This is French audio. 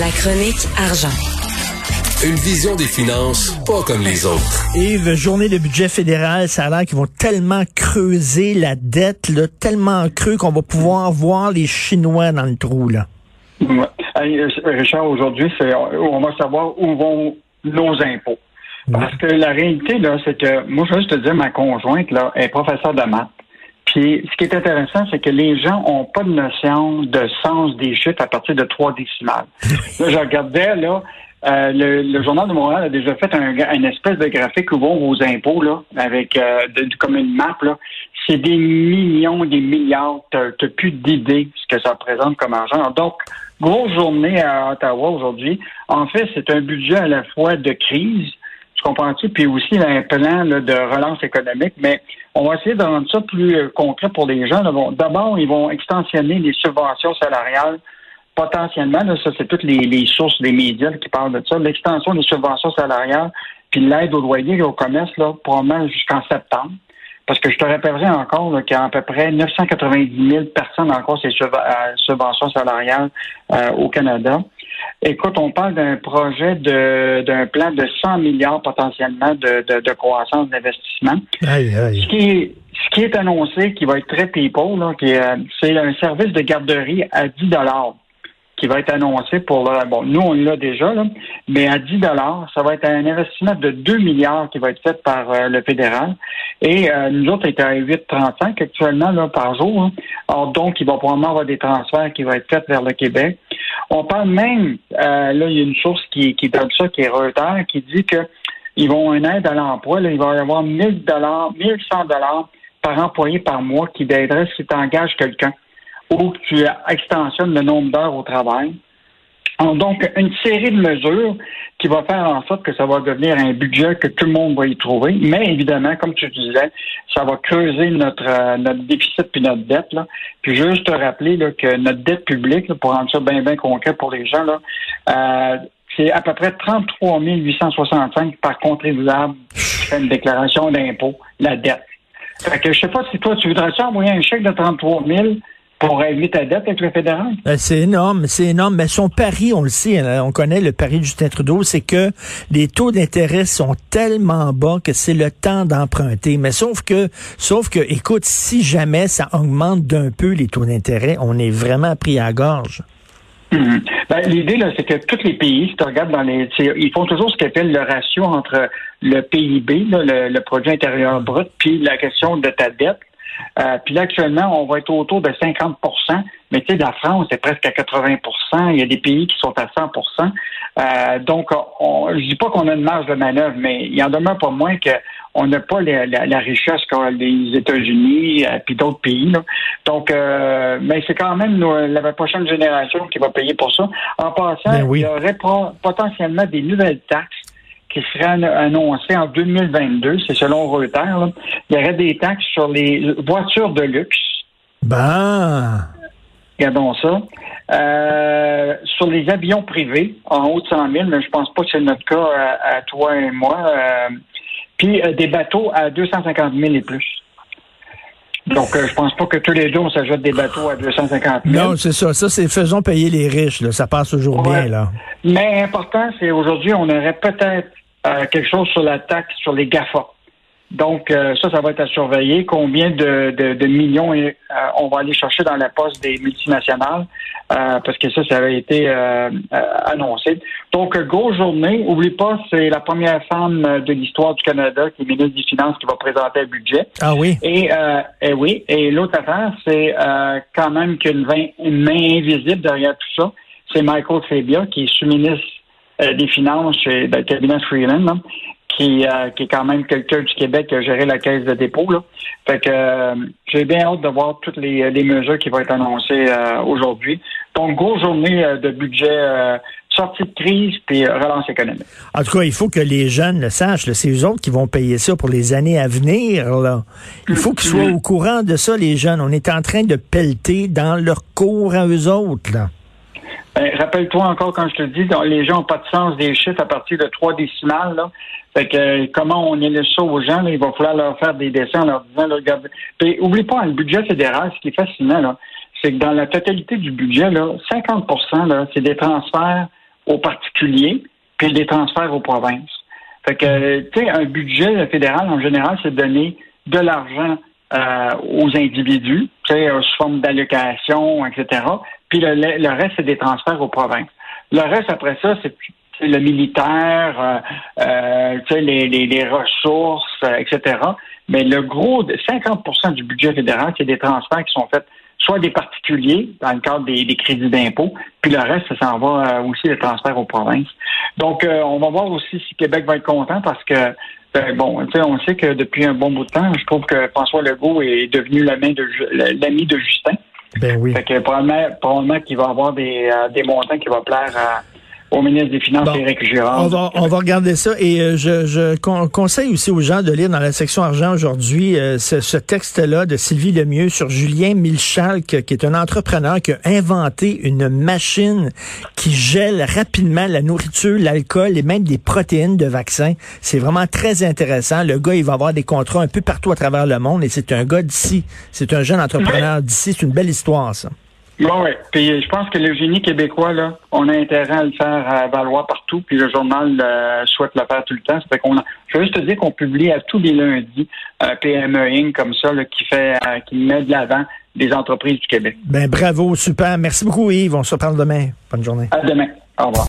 La chronique argent. Une vision des finances pas comme les autres. Yves, journée de budget fédéral, ça a l'air qu'ils vont tellement creuser la dette, là, tellement creux qu'on va pouvoir voir les Chinois dans le trou. Là. Ouais. Hey, Richard, aujourd'hui, c'est on va savoir où vont nos impôts. Parce que la réalité, là, c'est que moi, je veux juste te dire, ma conjointe, là, est professeure de maths. Puis, ce qui est intéressant, c'est que les gens ont pas de notion de sens des chiffres à partir de trois décimales. là, je regardais, là, euh, le, Journal de Montréal a déjà fait un, une espèce de graphique où vont vos impôts, là, avec euh, de, comme une map, là. C'est des millions, des milliards. Tu n'as plus d'idée ce que ça représente comme argent. Donc, grosse journée à Ottawa aujourd'hui. En fait, c'est un budget à la fois de crise, tu comprends-tu? Puis aussi un plan de relance économique, mais on va essayer de rendre ça plus euh, concret pour les gens. D'abord, ils vont extensionner les subventions salariales potentiellement. ça, c'est toutes les, sources des médias qui parlent de ça. L'extension des subventions salariales, puis l'aide aux loyers et au commerce, là, probablement jusqu'en septembre. Parce que je te rappellerai encore qu'il y a à peu près 990 000 personnes encore ces euh, subventions salariales euh, au Canada. Écoute, on parle d'un projet de d'un plan de 100 milliards potentiellement de, de, croissance d'investissement. Ce qui est ce qui est annoncé, qui va être très people, c'est un service de garderie à 10 dollars qui va être annoncé pour bon, nous on l'a déjà, là, mais à 10 dollars, ça va être un investissement de 2 milliards qui va être fait par euh, le fédéral. Et euh, nous autres, on est à 8,35 actuellement là, par jour. Hein. Alors, donc, il va probablement avoir des transferts qui vont être faits vers le Québec. On parle même, euh, là, il y a une source qui, qui donne ça, qui est Reuters, qui dit que ils vont une aide à l'emploi. Là, il va y avoir 1000 dollars, 1100 dollars par employé par mois qui aiderait si tu engages quelqu'un ou que tu extensionnes le nombre d'heures au travail. Donc, une série de mesures qui va faire en sorte que ça va devenir un budget que tout le monde va y trouver. Mais évidemment, comme tu disais, ça va creuser notre, euh, notre déficit puis notre dette. Là. Puis juste te rappeler là, que notre dette publique, pour rendre ça bien, bien concret pour les gens, là, euh, c'est à peu près 33 865 par contribuable qui fait une déclaration d'impôt, la dette. Fait que je sais pas si toi, tu voudrais ça envoyer un chèque de 33 000 pour régler ta dette avec le fédéral? Ben, c'est énorme, c'est énorme. Mais son pari, on le sait, hein, on connaît le pari de Justin Trudeau, c'est que les taux d'intérêt sont tellement bas que c'est le temps d'emprunter. Mais sauf que, sauf que, écoute, si jamais ça augmente d'un peu les taux d'intérêt, on est vraiment pris à gorge. Mhm. Ben, L'idée, là, c'est que tous les pays, si tu regardes dans les. Ils font toujours ce qu'ils appellent le ratio entre le PIB, le, le, produit intérieur brut, puis la question de ta dette. Euh, puis là, actuellement, on va être autour de 50% mais tu sais, la France, c'est presque à 80% Il y a des pays qui sont à 100% euh, Donc, on, je dis pas qu'on a une marge de manœuvre, mais il y en demeure pas moins qu'on n'a pas la, richesse qu'ont les États-Unis et euh, puis d'autres pays. Donc, mais c'est quand même la prochaine génération qui va payer pour ça. En passant, ben il y aurait potentiellement des nouvelles taxes qui serait annoncé en 2022, c'est selon Reuters, il y aurait des taxes sur les voitures de luxe. Ben. Regardons ça. Euh, sur les avions privés, en haut de 100 000, mais je pense pas que c'est notre cas à, toi et moi. Euh, puis euh, des bateaux à 250 000 et plus. Donc, je pense pas que tous les deux, on s'ajoute des bateaux à 250 000. Non, c'est ça. Ça, c'est faisons payer les riches. Là. Ça passe toujours bien. là. Mais important, c'est aujourd'hui, on aurait peut-être euh, quelque chose sur la taxe sur les GAFA. Donc, euh, ça, ça va être à surveiller. Combien de, de, millions euh, on va aller chercher dans la poste des multinationales, parce que ça, ça avait été annoncé. Donc, grosse journée. Oublie pas, c'est la première femme de l'histoire du Canada qui est ministre des Finances qui va présenter le budget. Ah oui? Et, et oui. Et l'autre affaire, c'est quand même qu'une une main invisible derrière tout ça. C'est Michael Fabia, qui est sous-ministre des finances chez le cabinet Freeland, qui, euh, qui est quand même quelqu'un du Québec qui a géré la caisse de dépôt. Là. Fait que euh, j'ai bien hâte de voir toutes les, les mesures qui vont être annoncées aujourd'hui. Donc, grosse journée de budget sortie de crise puis relance économique. En tout cas, il faut que les jeunes le sachent. C'est eux autres qui vont payer ça pour les années à venir. Là. Il faut qu'ils soient au courant de ça, les jeunes. On est en train de pelleter dans leur cours à eux autres. Là. Ben, rappelle-toi encore quand je te dis, les gens n'ont pas de sens des chiffres à partir de trois décimales. Là. Fait que euh, comment on est ça aux gens, il va falloir leur faire des dessins en leur disant, là, regarde. Puis oublie pas, le budget fédéral, ce qui est fascinant, là, c'est que dans la totalité du budget, là, 50 là, c'est des transferts aux particuliers, puis des transferts aux provinces. Fait que, tu sais, un budget fédéral, en général, c'est donner de l'argent euh, aux individus, tu sais, sous forme d'allocation, etc. Puis le, le reste, c'est des transferts aux provinces. Le reste, après ça, c'est le militaire, euh, euh les, les, les, ressources, euh, etc. Mais le gros, de 50% du budget fédéral, c'est des transferts qui sont faits soit des particuliers dans le cadre des, des crédits d'impôt, puis le reste, ça s'en va aussi des transferts aux provinces. Donc, on va voir aussi si Québec va être content parce que ben, bon, on sait que depuis un bon bout de temps, je trouve que François Legault est devenu l'ami de, l'ami de Justin. Ben oui. Fait que probablement, probablement qu'il va avoir des, euh, des montants qui vont plaire à au ministre des Finances, Éric Girard. On va, on va regarder ça et euh, je, je conseille aussi aux gens de lire dans la section argent aujourd'hui euh, ce, ce texte-là de Sylvie Lemieux sur Julien Milchalk, qui est un entrepreneur qui a inventé une machine qui gèle rapidement la nourriture, l'alcool et même des protéines de vaccins. C'est vraiment très intéressant. Le gars, il va avoir des contrats un peu partout à travers le monde et c'est un gars d'ici. C'est un jeune entrepreneur d'ici. C'est une belle histoire, ça. Bon, oui. Puis je pense que le génie québécois, là, on a intérêt à le faire valoir partout, puis le journal euh, souhaite le faire tout le temps. Fait qu'on a... Je veux juste te dire qu'on publie à tous les lundis euh, PME Inc. comme ça, là, qui fait euh, qui met de l'avant des entreprises du Québec. Ben bravo, super. Merci beaucoup Yves. On se reparle demain. Bonne journée. À demain. Au revoir.